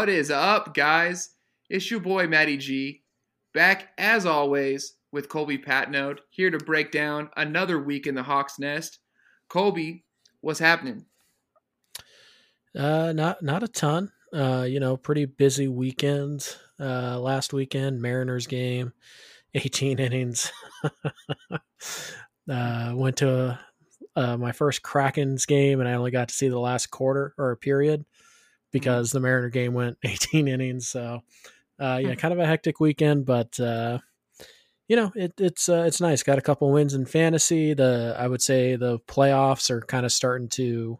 What is up, guys? It's your boy Matty G, back as always with Colby Patnode, here to break down another week in the Hawks Nest. Colby, what's happening? Uh, not not a ton. Uh, you know, pretty busy weekend. Uh, last weekend, Mariners game, 18 innings. uh, went to uh, my first Krakens game, and I only got to see the last quarter or period because mm-hmm. the Mariner game went 18 innings. So, uh, yeah, kind of a hectic weekend, but uh, you know, it, it's uh, it's nice. Got a couple wins in fantasy. The I would say the playoffs are kind of starting to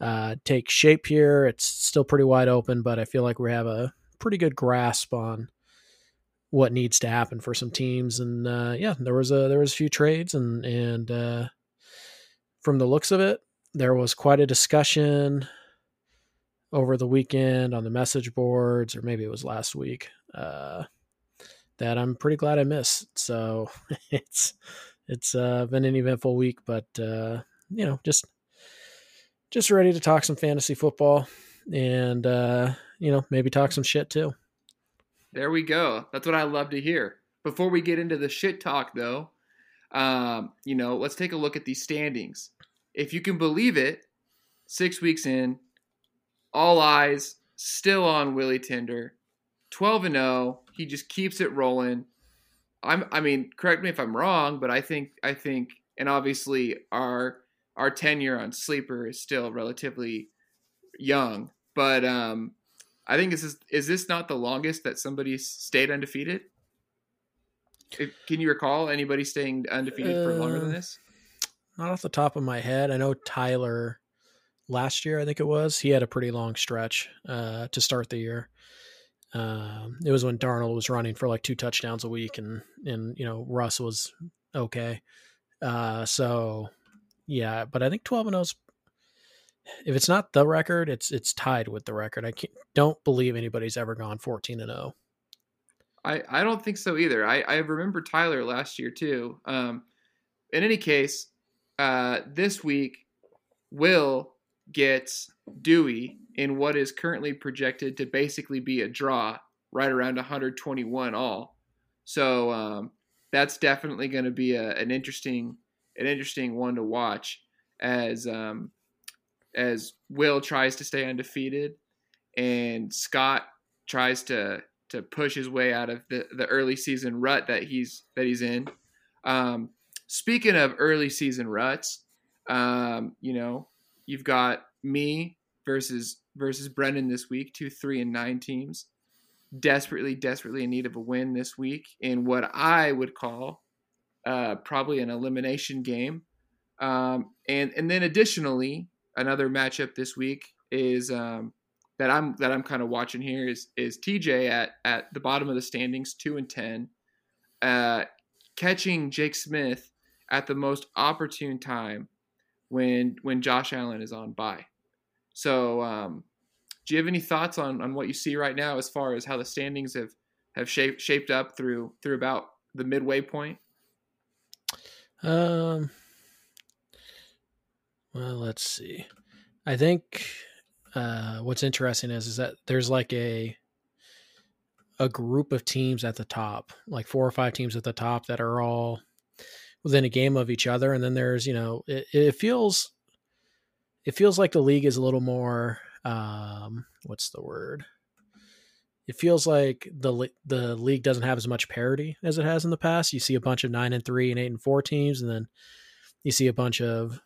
uh, take shape here. It's still pretty wide open, but I feel like we have a pretty good grasp on what needs to happen for some teams. And uh, yeah, there was a there was a few trades, and and uh, from the looks of it, there was quite a discussion over the weekend on the message boards, or maybe it was last week. Uh, that I'm pretty glad I missed. So it's it's uh, been an eventful week, but uh, you know, just just ready to talk some fantasy football and uh, you know maybe talk some shit too. There we go. That's what I love to hear. Before we get into the shit talk, though, um, you know, let's take a look at these standings. If you can believe it, six weeks in, all eyes still on Willie Tinder, twelve and zero. Oh, he just keeps it rolling. I'm. I mean, correct me if I'm wrong, but I think I think, and obviously our our tenure on Sleeper is still relatively young, but um, I think this is is this not the longest that somebody stayed undefeated? If, can you recall anybody staying undefeated uh, for longer than uh, this? Not off the top of my head. I know Tyler last year, I think it was. He had a pretty long stretch uh, to start the year. Um, it was when Darnold was running for like two touchdowns a week, and and you know Russ was okay. Uh, so yeah, but I think twelve and zero oh if it's not the record, it's it's tied with the record. I don't believe anybody's ever gone 14 and 0. I, I don't think so either. I, I remember Tyler last year too. Um, in any case, uh, this week, Will gets Dewey in what is currently projected to basically be a draw, right around 121 all. So um, that's definitely going to be a, an interesting an interesting one to watch as um, as Will tries to stay undefeated and Scott tries to to push his way out of the, the early season rut that he's that he's in. Um, speaking of early season ruts, um, you know, you've got me versus versus Brennan this week, two three and nine teams, desperately desperately in need of a win this week in what I would call uh, probably an elimination game. Um, and and then additionally, another matchup this week is um, that I'm that I'm kind of watching here is is TJ at at the bottom of the standings, two and ten, uh, catching Jake Smith at the most opportune time when when Josh Allen is on bye. So, um, do you have any thoughts on on what you see right now as far as how the standings have have shaped shaped up through through about the midway point? Um. Well, let's see. I think uh, what's interesting is is that there's like a a group of teams at the top, like four or five teams at the top that are all within a game of each other, and then there's you know it, it feels it feels like the league is a little more um, what's the word? It feels like the the league doesn't have as much parity as it has in the past. You see a bunch of nine and three and eight and four teams, and then you see a bunch of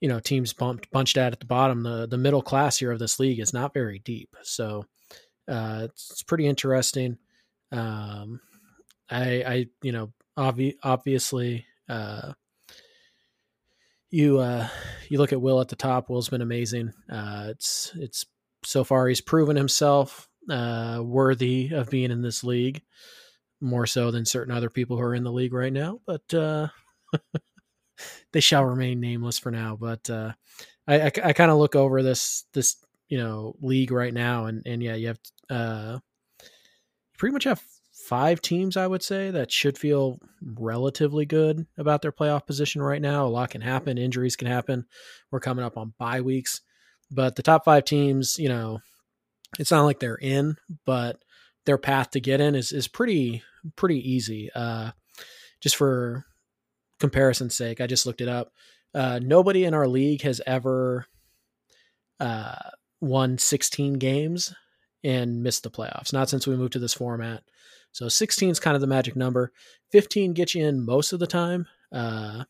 you know teams bumped bunched out at the bottom. The the middle class here of this league is not very deep, so uh, it's, it's, pretty interesting. Um, I I you know obvi- obviously uh, you uh, you look at Will at the top. Will's been amazing. Uh, it's it's so far he's proven himself uh, worthy of being in this league more so than certain other people who are in the league right now. But uh, they shall remain nameless for now. But uh, I, I, I kind of look over this this you know league right now, and and yeah, you have uh, pretty much have five teams I would say that should feel relatively good about their playoff position right now. A lot can happen, injuries can happen. We're coming up on bye weeks, but the top five teams, you know, it's not like they're in, but their path to get in is is pretty pretty easy. Uh, just for comparison's sake, I just looked it up. Uh, nobody in our league has ever uh, won 16 games and missed the playoffs. Not since we moved to this format. So 16 is kind of the magic number. 15 gets you in most of the time. Uh,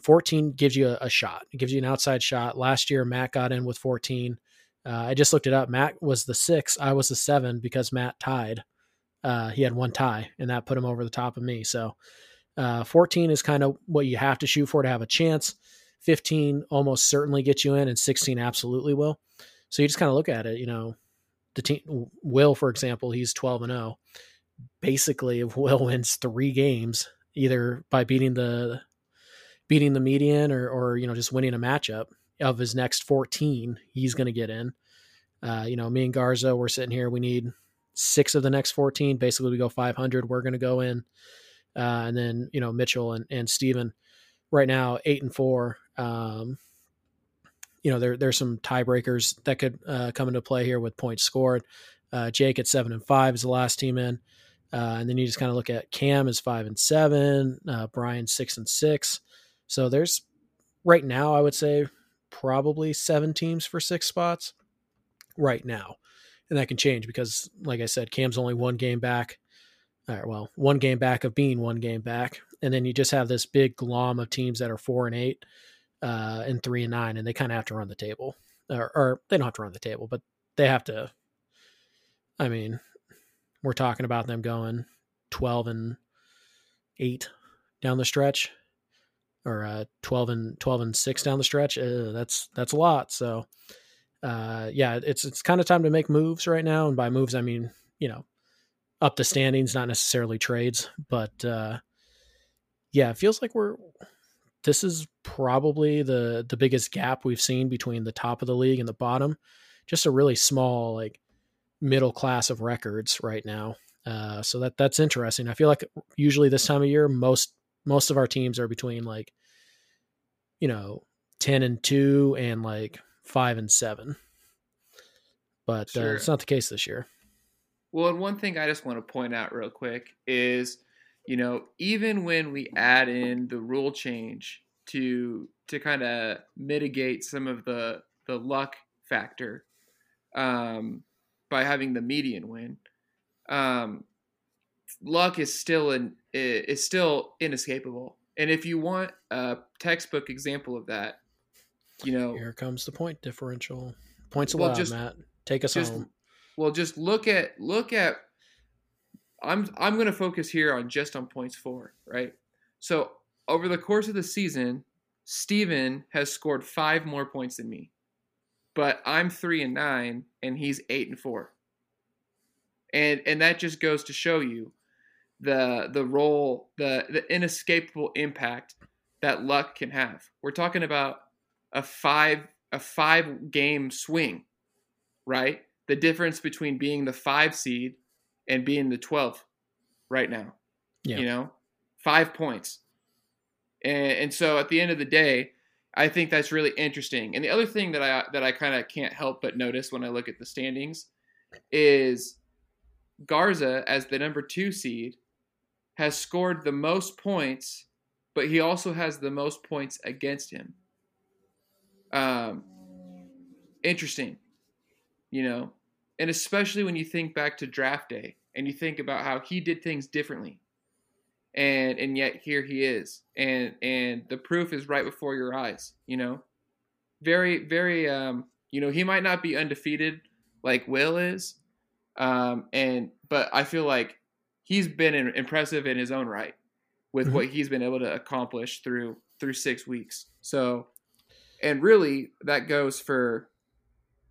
14 gives you a, a, shot. It gives you an outside shot. Last year, Matt got in with 14. Uh, I just looked it up. Matt was the six. I was the seven because Matt tied. Uh, he had one tie, and that put him over the top of me. So uh, 14 is kind of what you have to shoot for to have a chance. 15 almost certainly gets you in, and 16 absolutely will. So you just kind of look at it. You know, the team Will, for example, he's 12 and 0. Basically, Will wins three games, either by beating the beating the median or or you know just winning a matchup of his next 14, he's going to get in. Uh, you know, me and Garza, we're sitting here. We need six of the next 14. Basically, we go 500. We're going to go in. Uh, and then, you know, Mitchell and, and Steven right now, eight and four. Um, you know, there, there's some tiebreakers that could uh, come into play here with points scored. Uh, Jake at seven and five is the last team in. Uh, and then you just kind of look at Cam is five and seven, uh, Brian six and six. So there's right now, I would say probably seven teams for six spots right now. And that can change because, like I said, Cam's only one game back. All right, well, one game back of being one game back. And then you just have this big glom of teams that are four and eight uh, and three and nine, and they kind of have to run the table. Or, or they don't have to run the table, but they have to. I mean, we're talking about them going 12 and 8 down the stretch or uh, 12 and 12 and 6 down the stretch. Uh, that's that's a lot. So uh, yeah it's it's kind of time to make moves right now. And by moves i mean you know up the standings not necessarily trades. But uh, yeah it feels like we're this is probably the the biggest gap we've seen between the top of the league and the bottom. Just a really small like middle class of records right now uh, so that that's interesting. I feel like usually this time of year most most of our teams are between like you know 10 and 2 and like 5 and 7 but uh, sure. uh, it's not the case this year. Well and one thing i just want to point out real quick is you know even when we add in the rule change to to kind of mitigate some of the the luck factor um, by having the median win um, luck is still an is still inescapable. And if you want a textbook example of that, you know, here comes the point differential. Points allowed, well, just, Matt. Take us just, home. Well, just look at look at. I'm I'm going to focus here on just on points for, right. So over the course of the season, Steven has scored five more points than me, but I'm three and nine, and he's eight and four. And and that just goes to show you the the role, the the inescapable impact that luck can have. We're talking about a five a five game swing, right? The difference between being the five seed and being the 12th right now. Yeah. You know, five points. And, and so at the end of the day, I think that's really interesting. And the other thing that I that I kind of can't help but notice when I look at the standings is Garza as the number two seed has scored the most points, but he also has the most points against him. Um, interesting, you know, and especially when you think back to draft day and you think about how he did things differently, and and yet here he is, and and the proof is right before your eyes, you know. Very very um, you know, he might not be undefeated like Will is, um, and but I feel like he's been impressive in his own right with mm-hmm. what he's been able to accomplish through through six weeks. So, and really, that goes for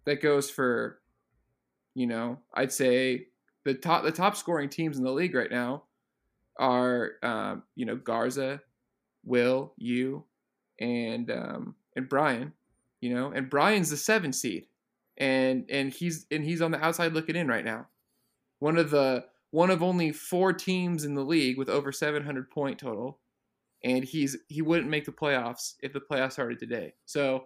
that goes for you know I'd say the top the top scoring teams in the league right now are um, you know Garza, Will, you, and um, and Brian. You know, and Brian's the seven seed, and and he's and he's on the outside looking in right now. One of the one of only four teams in the league with over 700 point total, and he's he wouldn't make the playoffs if the playoffs started today. So,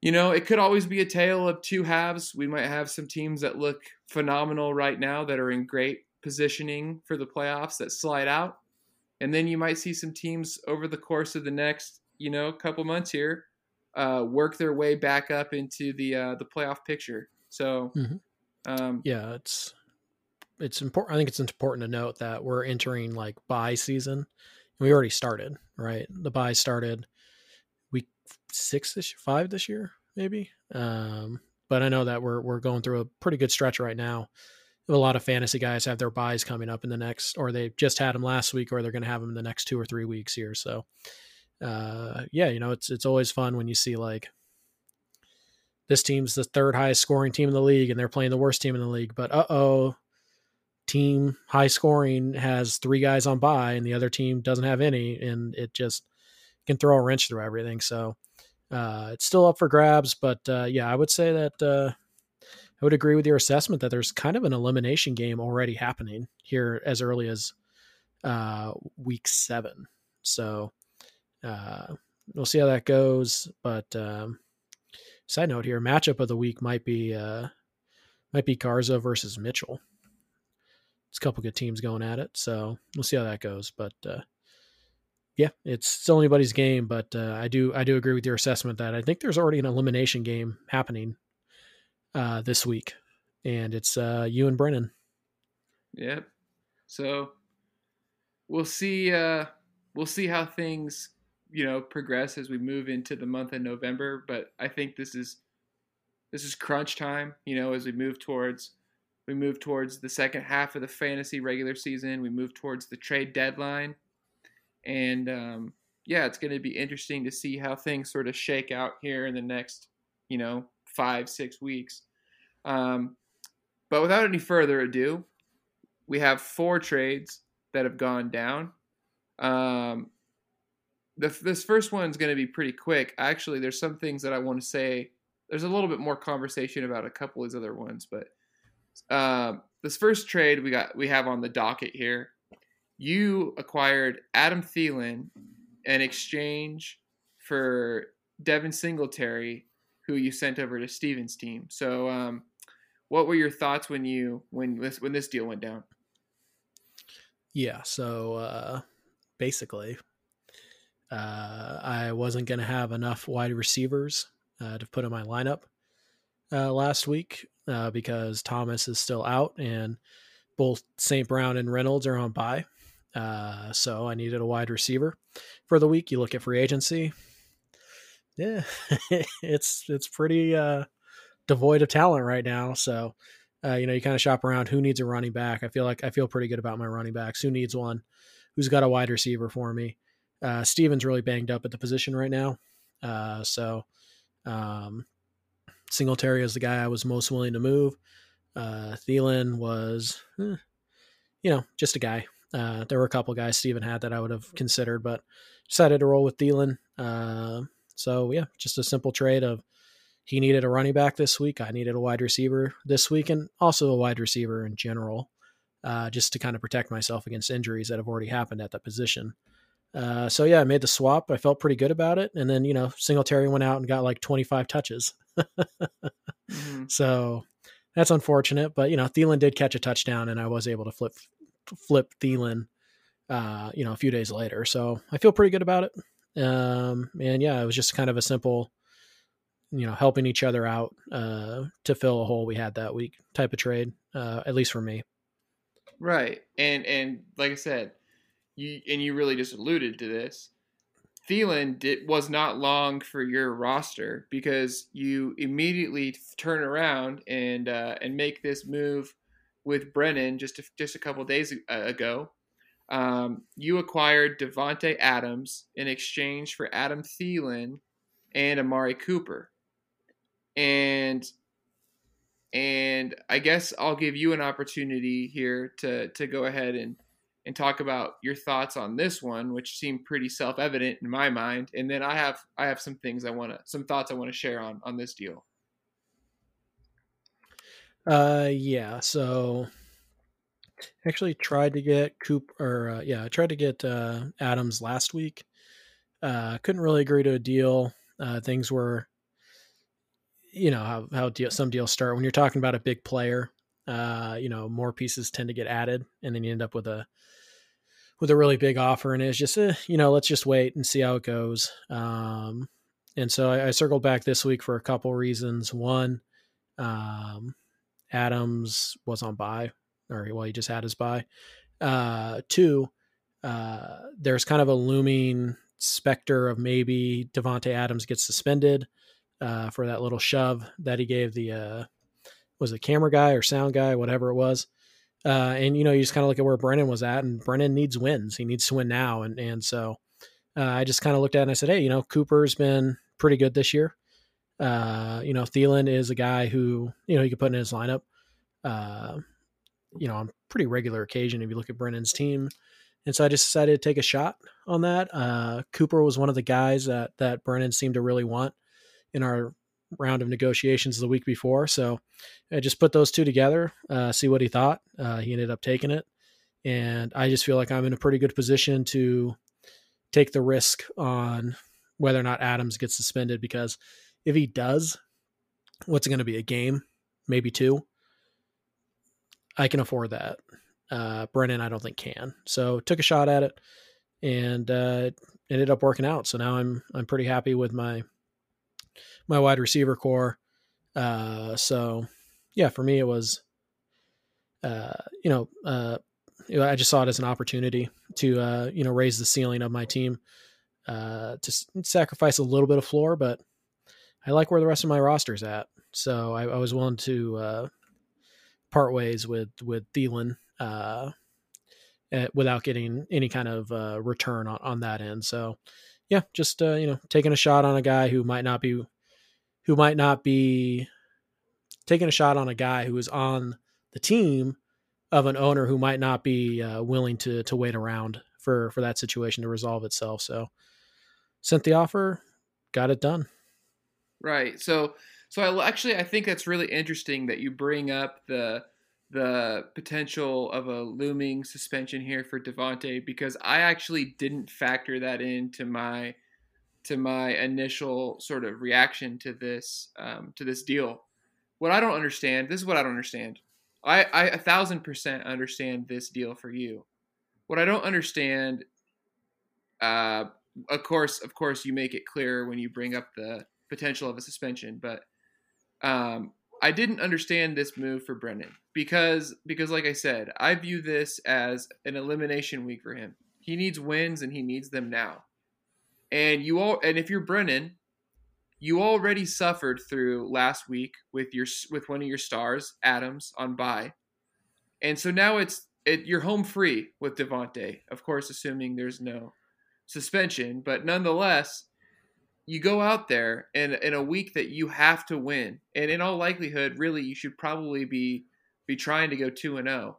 you know, it could always be a tale of two halves. We might have some teams that look phenomenal right now that are in great positioning for the playoffs that slide out. And then you might see some teams over the course of the next, you know, couple months here uh, work their way back up into the uh, the playoff picture. So, mm-hmm. um, yeah, it's it's important. I think it's important to note that we're entering like bye season. We already started, right? The bye started week six this five this year, maybe. Um, but I know that we're we're going through a pretty good stretch right now. A lot of fantasy guys have their byes coming up in the next, or they just had them last week, or they're going to have them in the next two or three weeks here. So, uh, yeah, you know, it's it's always fun when you see like this team's the third highest scoring team in the league, and they're playing the worst team in the league. But uh oh, team high scoring has three guys on bye, and the other team doesn't have any, and it just can throw a wrench through everything. So uh, it's still up for grabs, but uh, yeah, I would say that uh, I would agree with your assessment that there's kind of an elimination game already happening here as early as uh, week seven. So uh, we'll see how that goes. But um, side note here, matchup of the week might be uh, might be Garza versus Mitchell. It's a couple good teams going at it, so we'll see how that goes. But yeah, it's still anybody's game, but uh, I do I do agree with your assessment that I think there's already an elimination game happening uh, this week, and it's uh, you and Brennan. Yep. So we'll see. Uh, we'll see how things you know progress as we move into the month of November. But I think this is this is crunch time. You know, as we move towards we move towards the second half of the fantasy regular season, we move towards the trade deadline and um, yeah, it's going to be interesting to see how things sort of shake out here in the next, you know, five six weeks. Um, but without any further ado, we have four trades that have gone down. Um, the, this first one is going to be pretty quick. Actually, there's some things that I want to say. There's a little bit more conversation about a couple of these other ones, but um, this first trade we got we have on the docket here you acquired Adam Thielen in exchange for Devin Singletary, who you sent over to Steven's team. So, um, what were your thoughts when you when this when this deal went down? Yeah, so uh, basically, uh, I wasn't going to have enough wide receivers uh, to put in my lineup uh, last week uh, because Thomas is still out and both St. Brown and Reynolds are on bye. Uh, so I needed a wide receiver for the week. You look at free agency. Yeah, it's it's pretty uh, devoid of talent right now. So uh, you know, you kind of shop around. Who needs a running back? I feel like I feel pretty good about my running backs. Who needs one? Who's got a wide receiver for me? Uh, Steven's really banged up at the position right now. Uh, so um, Singletary is the guy I was most willing to move. Uh, Thielen was, eh, you know, just a guy. Uh, there were a couple guys Steven had that I would have considered, but decided to roll with Thielen. Uh, so yeah, just a simple trade of he needed a running back this week. I needed a wide receiver this week, and also a wide receiver in general, uh, just to kind of protect myself against injuries that have already happened at that position. Uh, so yeah, I made the swap. I felt pretty good about it, and then you know Singletary went out and got like 25 touches. mm-hmm. So that's unfortunate, but you know Thielen did catch a touchdown, and I was able to flip flip Thielen, uh, you know, a few days later. So I feel pretty good about it. Um, and yeah, it was just kind of a simple, you know, helping each other out uh, to fill a hole we had that week type of trade, uh, at least for me. Right, and and like I said, you and you really just alluded to this. Thielen did, was not long for your roster because you immediately turn around and uh, and make this move with Brennan just a, just a couple days ago. Um, you acquired Davante Adams in exchange for Adam Thielen and Amari Cooper, and and I guess I'll give you an opportunity here to to go ahead and and talk about your thoughts on this one, which seem pretty self evident in my mind, and then I have I have some things I want to some thoughts I want to share on on this deal. Uh, yeah. So actually tried to get Coop or uh, yeah, I tried to get uh, Adams last week. Uh, couldn't really agree to a deal. Uh, things were you know how how deal, some deals start when you're talking about a big player. Uh, you know, more pieces tend to get added, and then you end up with a with a really big offer, and it's just eh, you know let's just wait and see how it goes. Um, and so I, I circled back this week for a couple reasons. One, um, Adams was on bye, or well, he just had his bye. Uh, two, uh, there's kind of a looming specter of maybe Davante Adams gets suspended uh, for that little shove that he gave the uh, was it camera guy or sound guy, whatever it was. Uh, and you know, you just kind of look at where Brennan was at, and Brennan needs wins. He needs to win now, and and so uh, I just kind of looked at it and I said, hey, you know, Cooper's been pretty good this year. Uh, you know, Thielen is a guy who you know you could put in his lineup. Uh, you know, on pretty regular occasion if you look at Brennan's team. And so I just decided to take a shot on that. Uh, Cooper was one of the guys that that Brennan seemed to really want in our round of negotiations the week before. So I just put those two together, uh, see what he thought. Uh, he ended up taking it, and I just feel like I'm in a pretty good position to take the risk on whether or not Adams gets suspended because if he does, what's going to be a game, maybe two? I can afford that. Uh, Brennan, I don't think can. So took a shot at it, and uh, ended up working out. So now I'm I'm pretty happy with my my wide receiver core. Uh, so yeah, for me it was, uh, you know, uh, I just saw it as an opportunity to uh, you know raise the ceiling of my team, uh, to sacrifice a little bit of floor, but I like where the rest of my roster's at. So I, I was willing to uh, part ways with with Thielen uh, eh, without getting any kind of uh, return on, on that end. So yeah, just uh, you know taking a shot on a guy who might not be who might not be taking a shot on a guy who is on the team of an owner who might not be uh, willing to to wait around for for that situation to resolve itself. So sent the offer, got it done. Right. So so I actually I think that's really interesting that you bring up the the potential of a looming suspension here for Davante because I actually didn't factor that into my to my initial sort of reaction to this um, to this deal. What I don't understand, this is what I don't understand. I, I a thousand percent understand this deal for you. What I don't understand, uh, of course, of course, you make it clear when you bring up the potential of a suspension, but um, I didn't understand this move for Brennan because because like I said, I view this as an elimination week for him. He needs wins and he needs them now. And you all and if you're Brennan, you already suffered through last week with your with one of your stars, Adams, on bye. And so now it's it, you're home free with Davante. of course, assuming there's no suspension. But nonetheless, you go out there in in a week that you have to win, and in all likelihood, really, you should probably be be trying to go two and zero, oh.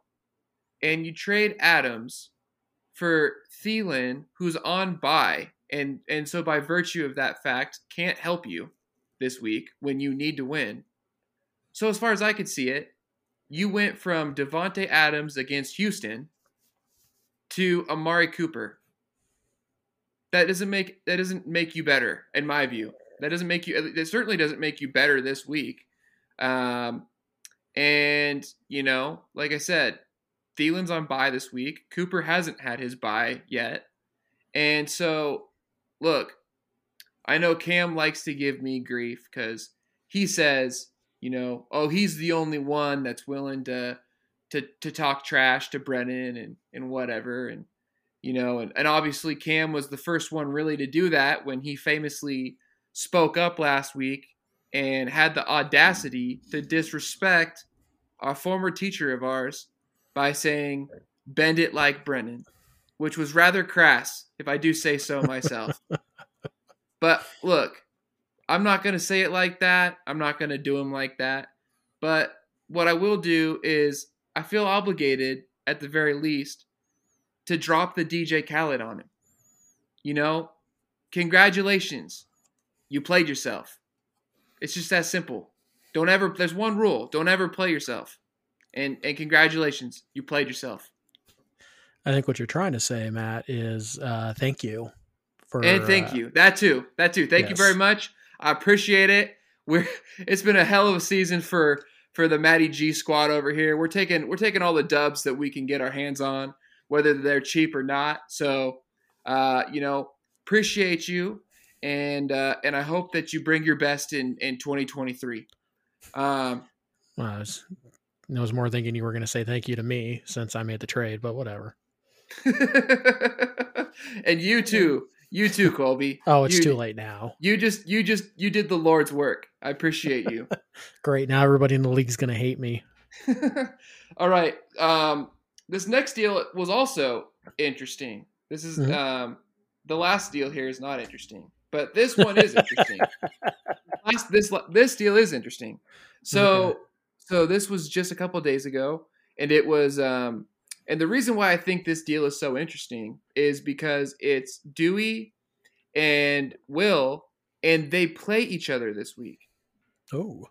and you trade Adams for Thielen, who's on bye, and and so by virtue of that fact, can't help you this week when you need to win. So as far as I could see it, you went from Davante Adams against Houston to Amari Cooper that doesn't make that doesn't make you better in my view. That doesn't make you. It certainly doesn't make you better this week. Um, and you know, like I said, Thielen's on bye this week. Cooper hasn't had his bye yet, and so look, I know Cam likes to give me grief because he says, you know, oh, he's the only one that's willing to to to talk trash to Brennan and and whatever and you know, and, and obviously Cam was the first one really to do that when he famously spoke up last week and had the audacity to disrespect a former teacher of ours by saying, bend it like Brennan, which was rather crass, if I do say so myself. but look, I'm not going to say it like that. I'm not going to do him like that. But what I will do is I feel obligated, at the very least, to drop the DJ Khaled on him. You know, congratulations. You played yourself. It's just that simple. Don't ever there's one rule. Don't ever play yourself. And and congratulations. You played yourself. I think what you're trying to say, Matt, is uh, thank you for And thank uh, you. That too. That too. Thank yes. you very much. I appreciate it. we're it's been a hell of a season for for the Matty G squad over here. We're taking we're taking all the dubs that we can get our hands on, whether they're cheap or not. So, uh, you know, appreciate you, and uh, and I hope that you bring your best in in 2023. Um, well, I was, I was more thinking you were going to say thank you to me since I made the trade, but whatever. and you too. You too, Colby. oh, it's you, too late now. You just you just you did the Lord's work. I appreciate you. Great. Now everybody in the league is going to hate me. All right. Um, this next deal was also interesting. This is mm-hmm. um, the last deal here is not interesting, but this one is interesting. last, this this deal is interesting. So okay. so this was just a couple days ago, and it was um, and the reason why I think this deal is so interesting is because it's Dewey and Will, and they play each other this week. Oh,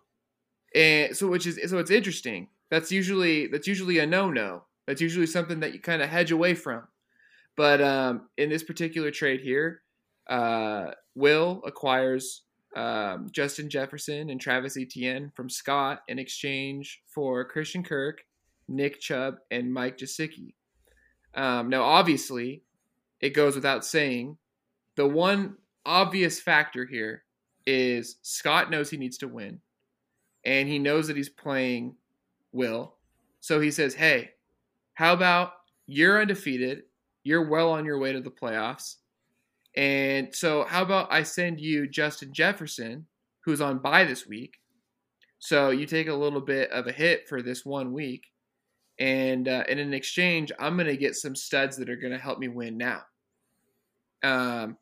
and so which is so it's interesting. That's usually that's usually a no no. That's usually something that you kind of hedge away from. But um, in this particular trade here, uh, Will acquires um, Justin Jefferson and Travis Etienne from Scott in exchange for Christian Kirk Nick Chubb, and Mike Gesicki. Um, now, obviously, it goes without saying, the one obvious factor here is Scott knows he needs to win, and he knows that he's playing Will. So he says, hey, how about you're undefeated? You're well on your way to the playoffs. And so, how about I send you Justin Jefferson, who's on bye this week? So you take a little bit of a hit for this one week and uh, and in exchange, I'm going to get some studs that are going to help me win now. Um,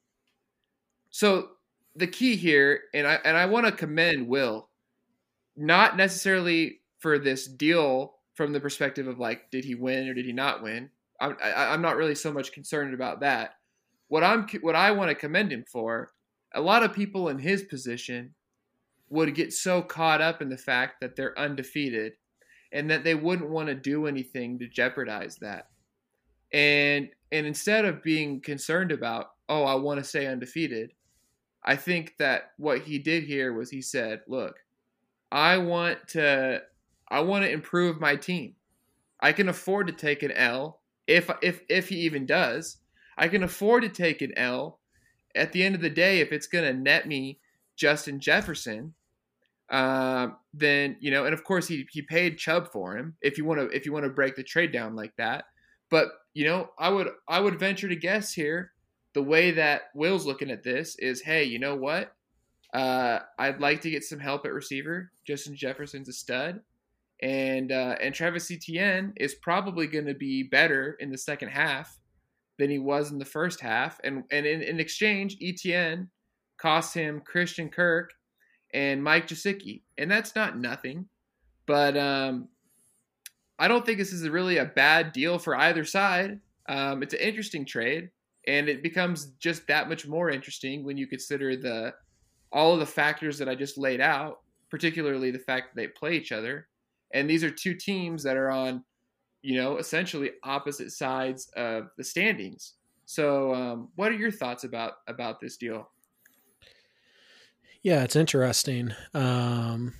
so the key here, and I and I want to commend Will, not necessarily for this deal from the perspective of like, did he win or did he not win? I'm I, I'm not really so much concerned about that. What I'm what I want to commend him for, a lot of people in his position would get so caught up in the fact that they're undefeated and that they wouldn't want to do anything to jeopardize that. And and instead of being concerned about, oh, I want to stay undefeated, I think that what he did here was he said, look, I want to I want to improve my team. I can afford to take an L if if if he even does. I can afford to take an L at the end of the day if it's going to net me Justin Jefferson uh, then you know, and of course he he paid Chubb for him. If you want to if you want to break the trade down like that, but you know, I would I would venture to guess here the way that Will's looking at this is, hey, you know what? Uh, I'd like to get some help at receiver. Justin Jefferson's a stud, and uh, and Travis Etienne is probably going to be better in the second half than he was in the first half. And and in, in exchange, Etienne cost him Christian Kirk and Mike Gesicki, and that's not nothing. But um, I don't think this is really a bad deal for either side. Um, it's an interesting trade, and it becomes just that much more interesting when you consider the all of the factors that I just laid out, particularly the fact that they play each other. And these are two teams that are on, you know, essentially opposite sides of the standings. So, um, what are your thoughts about about this deal? Yeah, it's interesting. Um,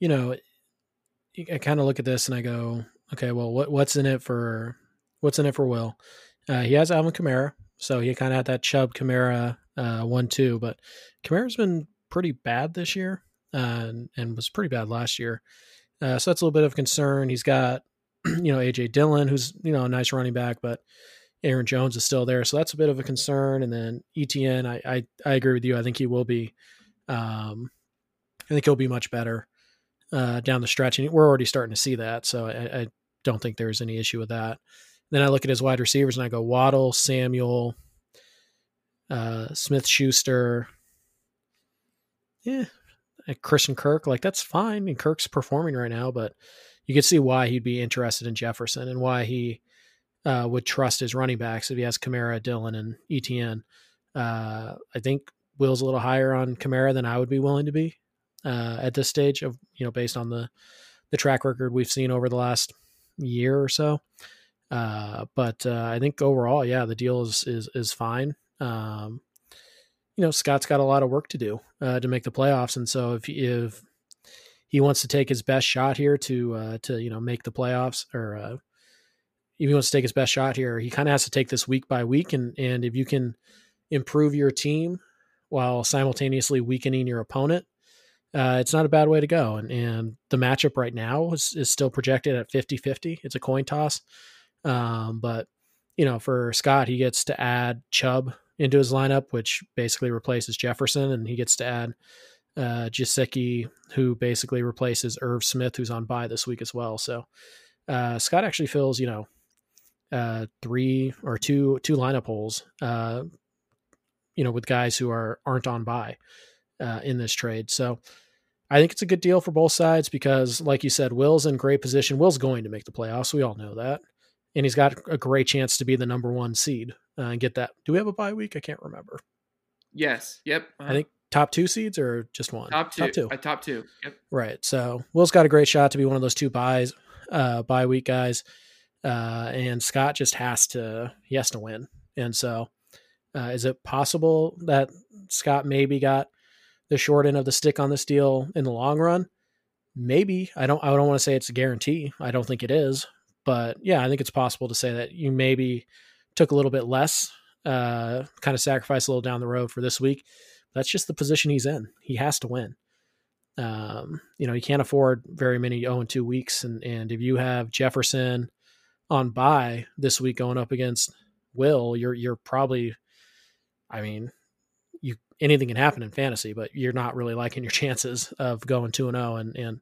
you know, I kind of look at this and I go, okay, well, what what's in it for what's in it for Will? Uh, he has Alvin Kamara, so he kind of had that Chubb Kamara uh, one two, but Kamara's been pretty bad this year uh, and, and was pretty bad last year. Uh, so that's a little bit of concern. He's got you know AJ Dillon, who's you know a nice running back, but Aaron Jones is still there, so that's a bit of a concern. And then Etienne, I I, I agree with you. I think he will be. Um, I think he'll be much better uh, down the stretch, and we're already starting to see that. So I, I don't think there's any issue with that. Then I look at his wide receivers and I go Waddle, Samuel, uh, Smith Schuster, yeah, Christian Kirk. Like that's fine, and Kirk's performing right now, but you can see why he'd be interested in Jefferson and why he uh, would trust his running backs if he has Kamara, Dillon, and Etienne. Uh, I think Will's a little higher on Kamara than I would be willing to be uh, at this stage of you know based on the the track record we've seen over the last year or so. Uh, but uh, I think overall, yeah, the deal is is is fine. Um, you know, Scott's got a lot of work to do uh, to make the playoffs, and so if if he wants to take his best shot here to to you know make the playoffs, or if he wants to take his best shot here, he kind of has to take this week by week, and and if you can improve your team while simultaneously weakening your opponent, uh, it's not a bad way to go. And, and the matchup right now is, is still projected at 50 50. It's a coin toss. Um, but, you know, for Scott, he gets to add Chubb into his lineup, which basically replaces Jefferson, and he gets to add uh, who basically replaces Irv Smith, who's on bye this week as well. So uh, Scott actually fills, you know, uh, three or two two lineup holes, uh, you know, with guys who are aren't on bye uh, in this trade. So I think it's a good deal for both sides because, like you said, Will's in great position. Will's going to make the playoffs. We all know that. And he's got a great chance to be the number one seed uh, and get that. Do we have a bye week? I can't remember. Yes. Yep. Uh-huh. I think top two seeds or just one? Top two. Top two. Uh, top two. Yep. Right. So Will's got a great shot to be one of those two byes, uh, bye week guys. Uh, and Scott just has to, he has to win. And so, uh, is it possible that Scott maybe got the short end of the stick on this deal in the long run? Maybe. I don't I don't want to say it's a guarantee. I don't think it is. But yeah, I think it's possible to say that you maybe took a little bit less, uh, kind of sacrifice a little down the road for this week. That's just the position he's in. He has to win. Um, you know, he can't afford very many 0 and 2 weeks. And, and if you have Jefferson on bye this week going up against Will, you're you're probably I mean, you anything can happen in fantasy, but you're not really liking your chances of going two and zero. Oh, and and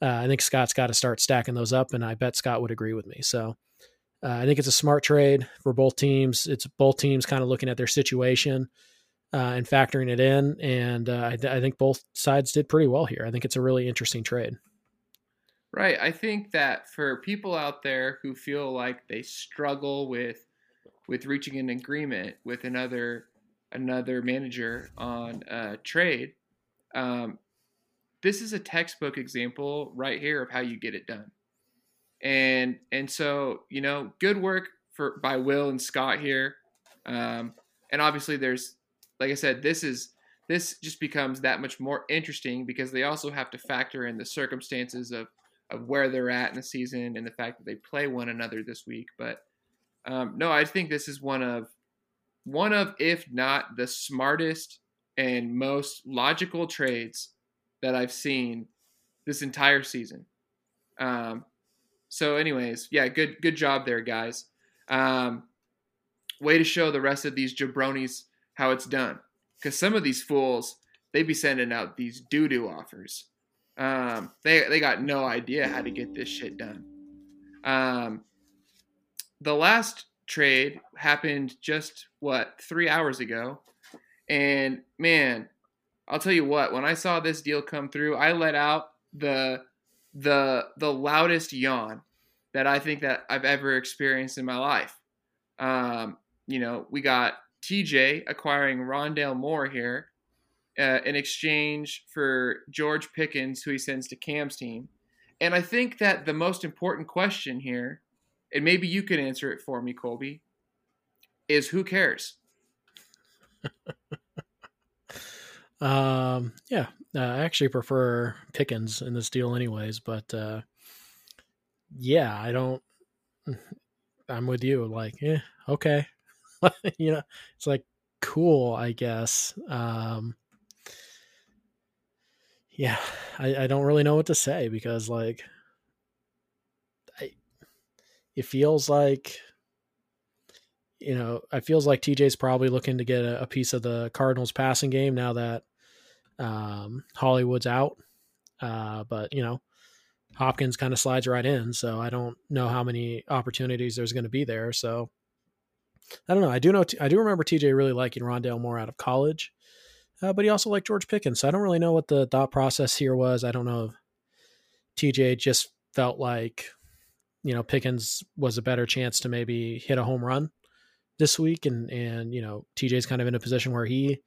uh, I think Scott's got to start stacking those up, and I bet Scott would agree with me. So uh, I think it's a smart trade for both teams. It's both teams kind of looking at their situation uh, and factoring it in, and uh, I, I think both sides did pretty well here. I think it's a really interesting trade. Right. I think that for people out there who feel like they struggle with with reaching an agreement with another another manager on a trade. Um, this is a textbook example right here of how you get it done. And and so you know, good work for by Will and Scott here. Um, and obviously, there's like I said, this is this just becomes that much more interesting because they also have to factor in the circumstances of of where they're at in the season and the fact that they play one another this week. But um, no, I think this is one of one of, if not the smartest and most logical trades that I've seen this entire season. Um, so, anyways, yeah, good good job there, guys. Um, way to show the rest of these jabronis how it's done. Because some of these fools, they be sending out these doo doo offers. Um, they they got no idea how to get this shit done. Um, the last trade happened just what three hours ago, and man, I'll tell you what. When I saw this deal come through, I let out the the the loudest yawn that I think that I've ever experienced in my life. Um, you know, we got TJ acquiring Rondale Moore here uh, in exchange for George Pickens, who he sends to Cam's team. And I think that the most important question here and maybe you can answer it for me, Colby, is who cares? um, yeah, uh, I actually prefer Pickens in this deal, anyways. But uh, yeah, I don't. I'm with you. Like, yeah, okay, you know, it's like cool, I guess. Um, yeah, I, I don't really know what to say because like it feels like you know, it feels like TJ's probably looking to get a, a piece of the Cardinals passing game now that um, Hollywood's out. Uh, but you know, Hopkins kind of slides right in, so I don't know how many opportunities there's going to be there. So I don't know. I do know. I do remember TJ really liking Rondale Moore out of college, uh, but he also liked George Pickens. So I don't really know what the thought process here was. I don't know. if TJ just felt like you know Pickens was a better chance to maybe hit a home run this week, and and you know TJ's kind of in a position where he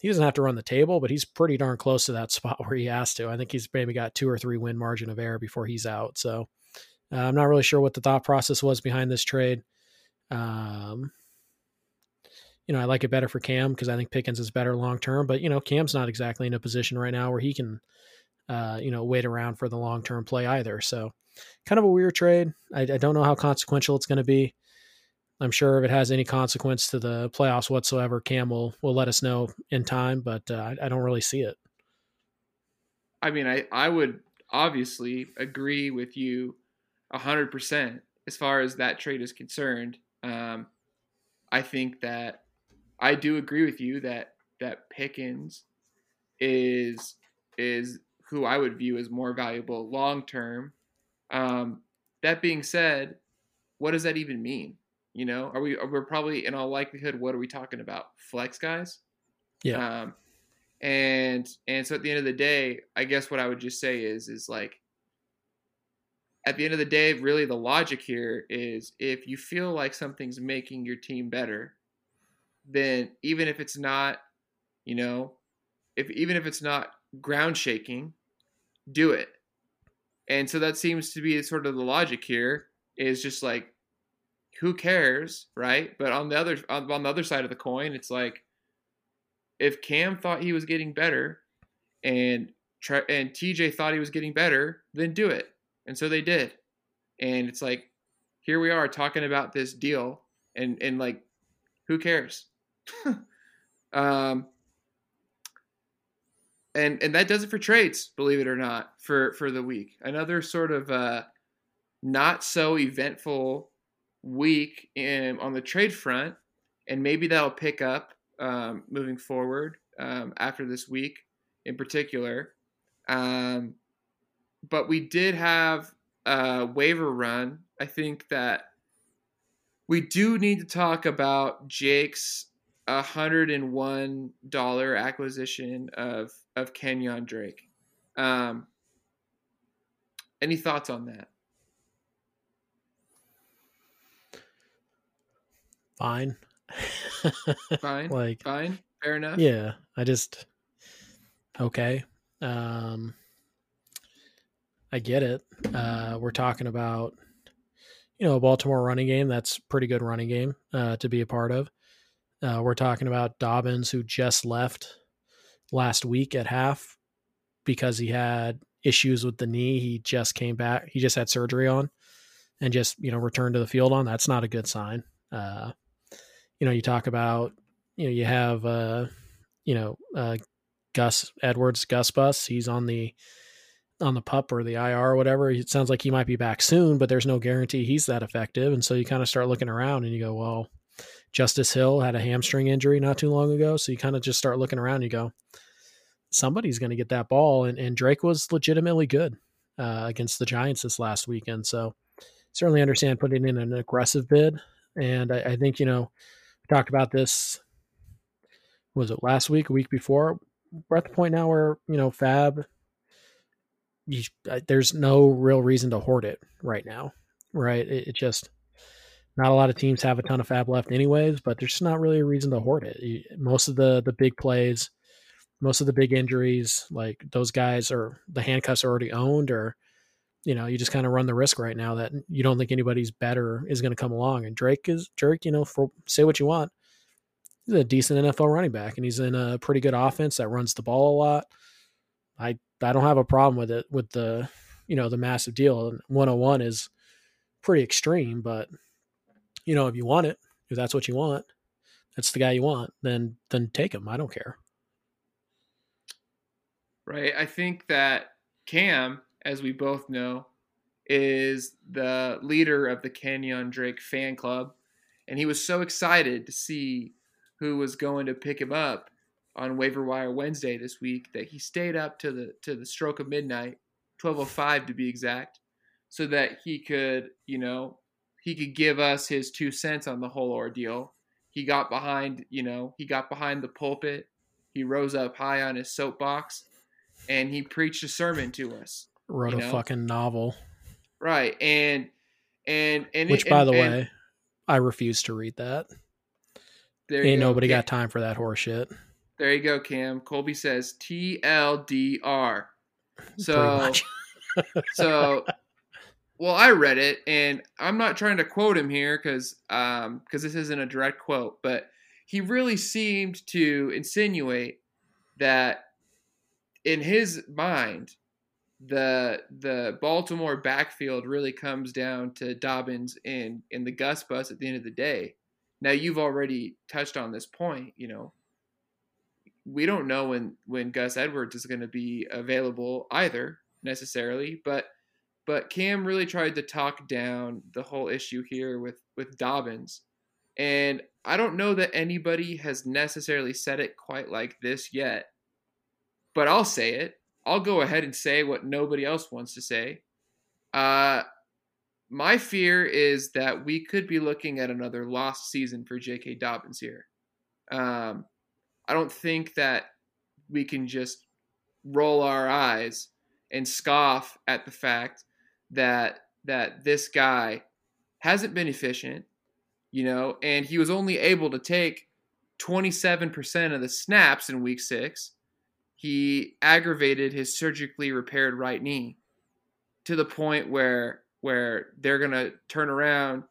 he doesn't have to run the table, but he's pretty darn close to that spot where he has to. I think he's maybe got two or three win margin of error before he's out. So uh, I'm not really sure what the thought process was behind this trade. Um, you know, I like it better for Cam because I think Pickens is better long term. But you know, Cam's not exactly in a position right now where he can, uh, you know, wait around for the long term play either. So, kind of a weird trade. I, I don't know how consequential it's going to be. I'm sure if it has any consequence to the playoffs whatsoever, Cam will will let us know in time. But uh, I, I don't really see it. I mean, I I would obviously agree with you hundred percent as far as that trade is concerned. Um, I think that I do agree with you that that Pickens is is who I would view as more valuable long term. Um, that being said, what does that even mean? You know, are we are we probably in all likelihood what are we talking about? Flex guys? Yeah. Um, and and so at the end of the day, I guess what I would just say is is like at the end of the day, really the logic here is if you feel like something's making your team better, then even if it's not, you know, if even if it's not ground shaking, do it. And so that seems to be sort of the logic here is just like who cares, right? But on the other on, the other side of the coin, it's like if Cam thought he was getting better and and TJ thought he was getting better, then do it. And so they did. And it's like here we are talking about this deal and and like who cares? um, and and that does it for trades, believe it or not, for for the week. Another sort of uh, not so eventful week in on the trade front, and maybe that'll pick up um, moving forward um, after this week in particular. Um, but we did have a waiver run. I think that we do need to talk about Jake's hundred and one dollar acquisition of of Kenyan Drake. Um, any thoughts on that? Fine. fine. like fine. Fair enough. Yeah, I just okay. Um, I get it. Uh, we're talking about you know a Baltimore running game that's pretty good running game uh, to be a part of. Uh, we're talking about Dobbins, who just left last week at half because he had issues with the knee. He just came back. He just had surgery on and just, you know, returned to the field on. That's not a good sign. Uh, you know, you talk about, you know, you have, uh, you know, uh, Gus Edwards, Gus Bus. He's on the, on the pup or the IR or whatever. It sounds like he might be back soon, but there's no guarantee he's that effective. And so you kind of start looking around and you go, well, Justice Hill had a hamstring injury not too long ago. So you kind of just start looking around and you go, somebody's going to get that ball. And, and Drake was legitimately good uh, against the Giants this last weekend. So certainly understand putting in an aggressive bid. And I, I think, you know, we talked about this, was it last week, a week before? We're at the point now where, you know, Fab, you, there's no real reason to hoard it right now, right? It, it just, not a lot of teams have a ton of fab left, anyways, but there's just not really a reason to hoard it. Most of the the big plays, most of the big injuries, like those guys are the handcuffs are already owned, or you know, you just kind of run the risk right now that you don't think anybody's better is going to come along. And Drake is Drake, you know, for say what you want, he's a decent NFL running back, and he's in a pretty good offense that runs the ball a lot. I I don't have a problem with it with the you know the massive deal. And 101 is pretty extreme, but you know, if you want it, if that's what you want, that's the guy you want, then then take him. I don't care. Right. I think that Cam, as we both know, is the leader of the Kenyan Drake fan club, and he was so excited to see who was going to pick him up on waiver wire Wednesday this week that he stayed up to the to the stroke of midnight, 12:05 to be exact, so that he could, you know, he could give us his two cents on the whole ordeal. He got behind, you know, he got behind the pulpit. He rose up high on his soapbox and he preached a sermon to us. Wrote a know? fucking novel. Right. And and and Which and, by the and, way, I refuse to read that. there Ain't go. nobody Cam- got time for that horse shit. There you go, Cam. Colby says TLDR. So so well i read it and i'm not trying to quote him here because um because this isn't a direct quote but he really seemed to insinuate that in his mind the the Baltimore backfield really comes down to Dobbins and in the Gus bus at the end of the day. Now you've already touched on this point, you know. We don't know when when Gus Edwards is going to be available either necessarily, but but Cam really tried to talk down the whole issue here with with Dobbins. And I don't know that anybody has necessarily said it quite like this yet. But I'll say it I'll go ahead and say what nobody else wants to say. Uh, my fear is that we could be looking at another lost season for J.K. Dobbins here. Um, I don't think that we can just roll our eyes and scoff at the fact that that this guy hasn't been efficient, you know, and he was only able to take 27% of the snaps in week 6 he aggravated his surgically repaired right knee to the point where where they're gonna turn around,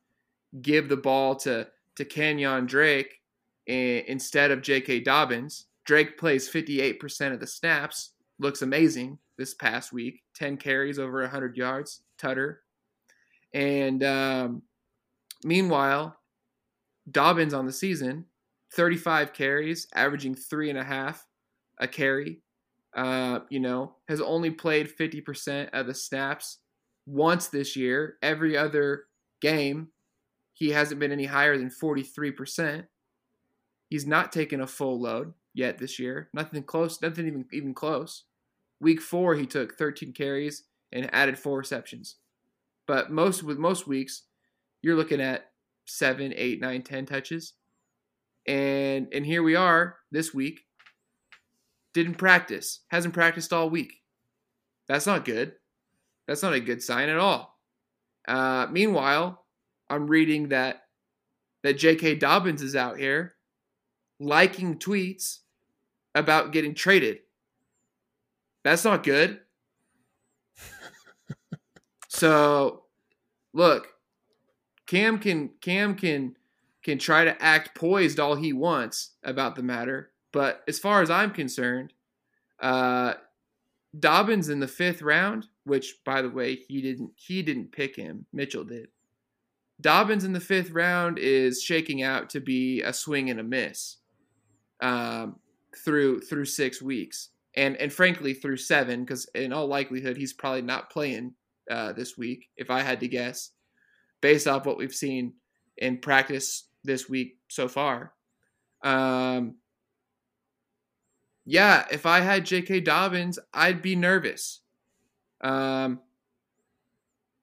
give the ball to to Kenyan Drake instead of J.K. Dobbins. Drake plays 58% of the snaps, looks amazing this past week. 10 carries over 100 yards, Tutter. And um, meanwhile, Dobbins on the season, 35 carries, averaging three and a half a carry. Uh, you know, has only played 50% of the snaps once this year. Every other game, he hasn't been any higher than 43%. He's not taken a full load yet this year. Nothing close, nothing even even close. Week 4 he took 13 carries and added 4 receptions. But most with most weeks, you're looking at 7, 8, 9, 10 touches. And and here we are this week didn't practice, hasn't practiced all week. That's not good. That's not a good sign at all. Uh, meanwhile, I'm reading that that J.K. Dobbins is out here liking tweets about getting traded. That's not good. So, look, Cam can Cam can can try to act poised all he wants about the matter, but as far as I'm concerned, uh, Dobbins in the fifth round, which by the way he didn't he didn't pick him, Mitchell did. Dobbins in the fifth round is shaking out to be a swing and a miss um, through through six weeks, and and frankly through seven, because in all likelihood he's probably not playing uh, this week, if I had to guess, based off what we've seen in practice this week so far. Um, yeah, if I had J.K. Dobbins, I'd be nervous. Um,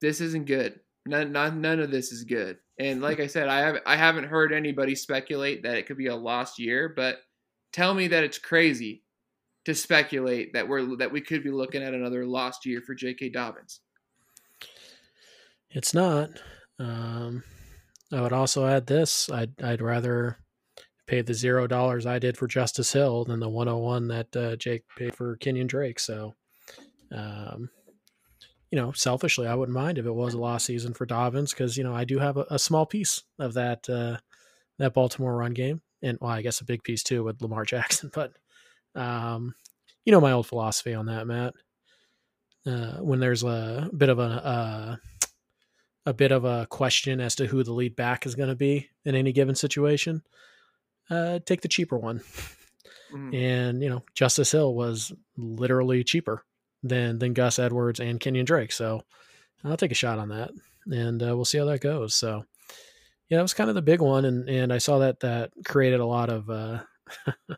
this isn't good. None, none, none of this is good. And like I said, I have I haven't heard anybody speculate that it could be a lost year, but tell me that it's crazy to speculate that we're that we could be looking at another lost year for J.K. Dobbins. It's not. Um, I would also add this. I'd I'd rather pay the zero dollars I did for Justice Hill than the 101 that uh, Jake paid for Kenyan Drake. So, um, you know, selfishly, I wouldn't mind if it was a lost season for Dobbins because you know I do have a, a small piece of that uh, that Baltimore run game, and well, I guess a big piece too with Lamar Jackson. But um, you know my old philosophy on that, Matt. Uh, when there's a bit of a uh, a bit of a question as to who the lead back is going to be in any given situation, uh, take the cheaper one. Mm-hmm. And you know, Justice Hill was literally cheaper than than Gus Edwards and Kenyan Drake. So I'll take a shot on that, and uh, we'll see how that goes. So yeah, that was kind of the big one, and and I saw that that created a lot of uh, a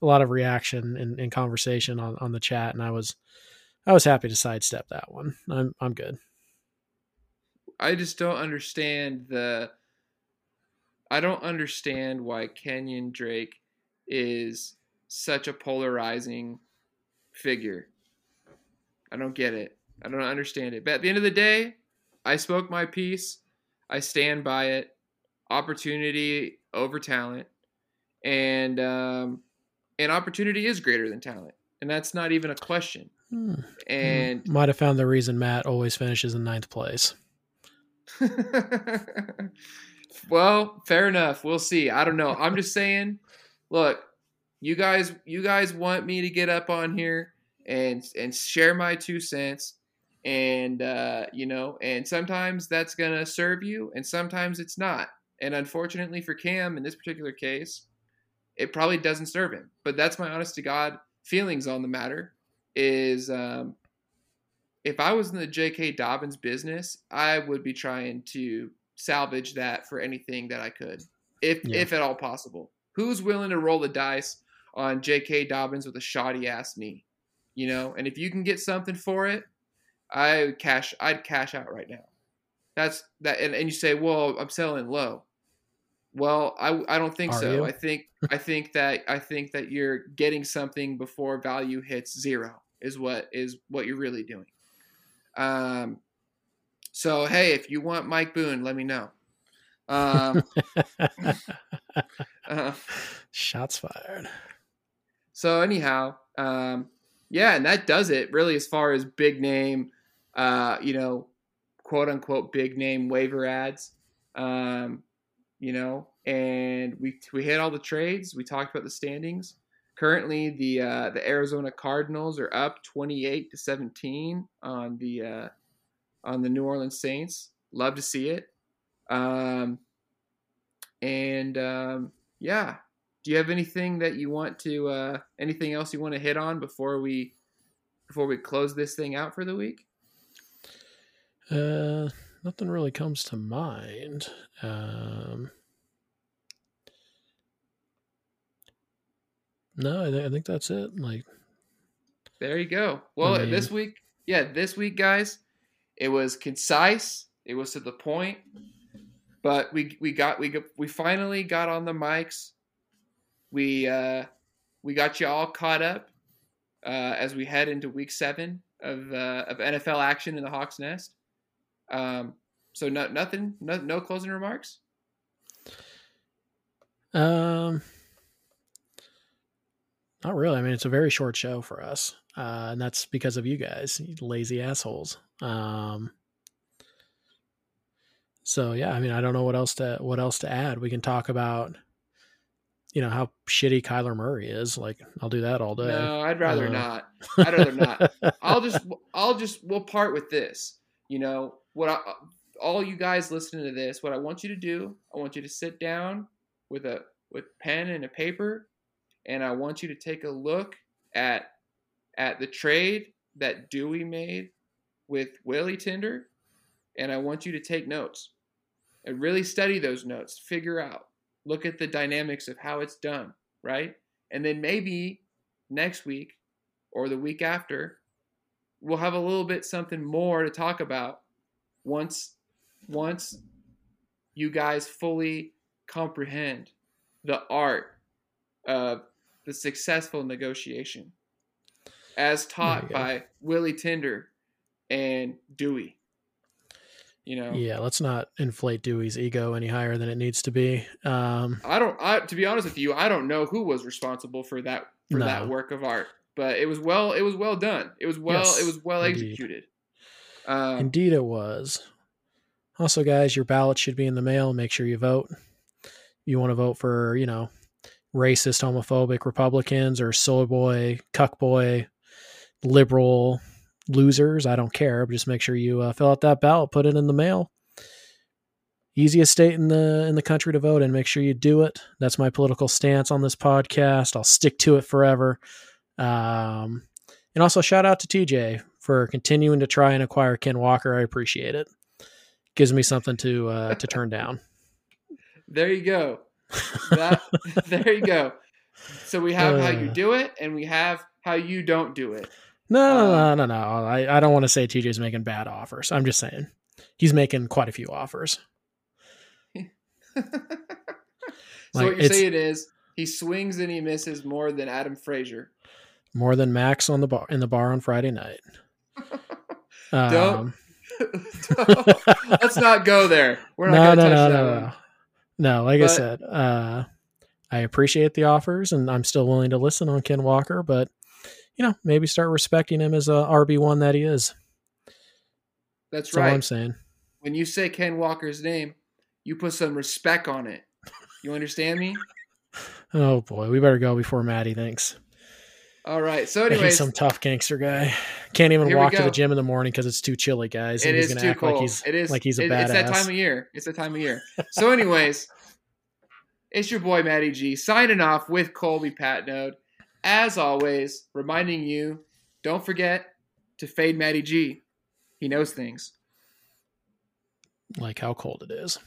lot of reaction and, and conversation on on the chat, and I was I was happy to sidestep that one. I'm I'm good. I just don't understand the I don't understand why Kenyan Drake is such a polarizing figure. I don't get it. I don't understand it. But at the end of the day, I spoke my piece. I stand by it. Opportunity over talent, and um, and opportunity is greater than talent, and that's not even a question. Hmm. And might have found the reason Matt always finishes in ninth place. well, fair enough. We'll see. I don't know. I'm just saying. Look, you guys, you guys want me to get up on here and and share my two cents, and uh, you know, and sometimes that's gonna serve you, and sometimes it's not. And unfortunately for Cam, in this particular case, it probably doesn't serve him. But that's my honest to God feelings on the matter. Is um, if I was in the J.K. Dobbins business, I would be trying to salvage that for anything that I could, if yeah. if at all possible. Who's willing to roll the dice on J.K. Dobbins with a shoddy ass knee? You know, and if you can get something for it, I cash. I'd cash out right now. That's that. And, and you say, well, I'm selling low. Well, I, I don't think Are so. You? I think I think that I think that you're getting something before value hits zero is what is what you're really doing. Um, so hey, if you want Mike Boone, let me know. Um, uh, Shots fired. So anyhow, um, yeah, and that does it really as far as big name, uh, you know, quote unquote big name waiver ads. Um, you know, and we we hit all the trades. We talked about the standings. Currently, the uh, the Arizona Cardinals are up 28 to 17 on the uh, on the New Orleans Saints. Love to see it. Um, and um, yeah, do you have anything that you want to uh, anything else you want to hit on before we before we close this thing out for the week? Uh, nothing really comes to mind. Um, no, I, th- I think that's it. Like, there you go. Well, I mean, this week, yeah, this week, guys, it was concise. It was to the point. But we we got we got, we finally got on the mics. We uh, we got you all caught up uh, as we head into week seven of uh, of NFL action in the Hawks Nest. Um, so no, nothing, no, no closing remarks. Um, not really. I mean, it's a very short show for us, uh, and that's because of you guys, you lazy assholes. Um, so yeah, I mean, I don't know what else to what else to add. We can talk about, you know, how shitty Kyler Murray is. Like, I'll do that all day. No, I'd rather uh, not. I'd rather not. I'll just, I'll just, we'll part with this. You know, what I, all you guys listening to this, what I want you to do, I want you to sit down with a with pen and a paper, and I want you to take a look at at the trade that Dewey made with Willie Tinder, and I want you to take notes and really study those notes, figure out, look at the dynamics of how it's done, right? And then maybe next week or the week after, we'll have a little bit something more to talk about once once you guys fully comprehend the art of the successful negotiation as taught by Willie Tinder and Dewey. You know. Yeah, let's not inflate Dewey's ego any higher than it needs to be. Um, I don't. I, to be honest with you, I don't know who was responsible for that for no. that work of art, but it was well. It was well done. It was well. Yes, it was well indeed. executed. Um, Indeed, it was. Also, guys, your ballot should be in the mail. Make sure you vote. You want to vote for, you know, racist, homophobic Republicans or soy boy, cuck boy, liberal losers. I don't care. But just make sure you uh, fill out that ballot, put it in the mail. Easiest state in the in the country to vote in. Make sure you do it. That's my political stance on this podcast. I'll stick to it forever. Um, and also shout out to TJ for continuing to try and acquire Ken Walker. I appreciate it. Gives me something to uh, to turn down. There you go. That, there you go. So we have uh, how you uh. do it, and we have how you don't do it. No, um, no, no, no. I, I don't want to say TJ's making bad offers. I'm just saying he's making quite a few offers. so like, what you're saying is he swings and he misses more than Adam Frazier. More than Max on the bar in the bar on Friday night. Don't, don't, let's not go there. We're not no, no, no, no, no, no. Like but, I said, uh, I appreciate the offers, and I'm still willing to listen on Ken Walker. But you know, maybe start respecting him as a RB one that he is. That's, that's right. I'm saying. When you say Ken Walker's name, you put some respect on it. You understand me? Oh boy, we better go before Maddie thinks. All right. So, anyways, some tough gangster guy. Can't even walk to the gym in the morning because it's too chilly, guys. it And he's gonna too act cold. like he's it is like he's a it- badass. It's that time of year. It's that time of year. So, anyways, it's your boy Matty G signing off with Colby Patnode. As always, reminding you, don't forget to fade Matty G. He knows things. like how cold it is.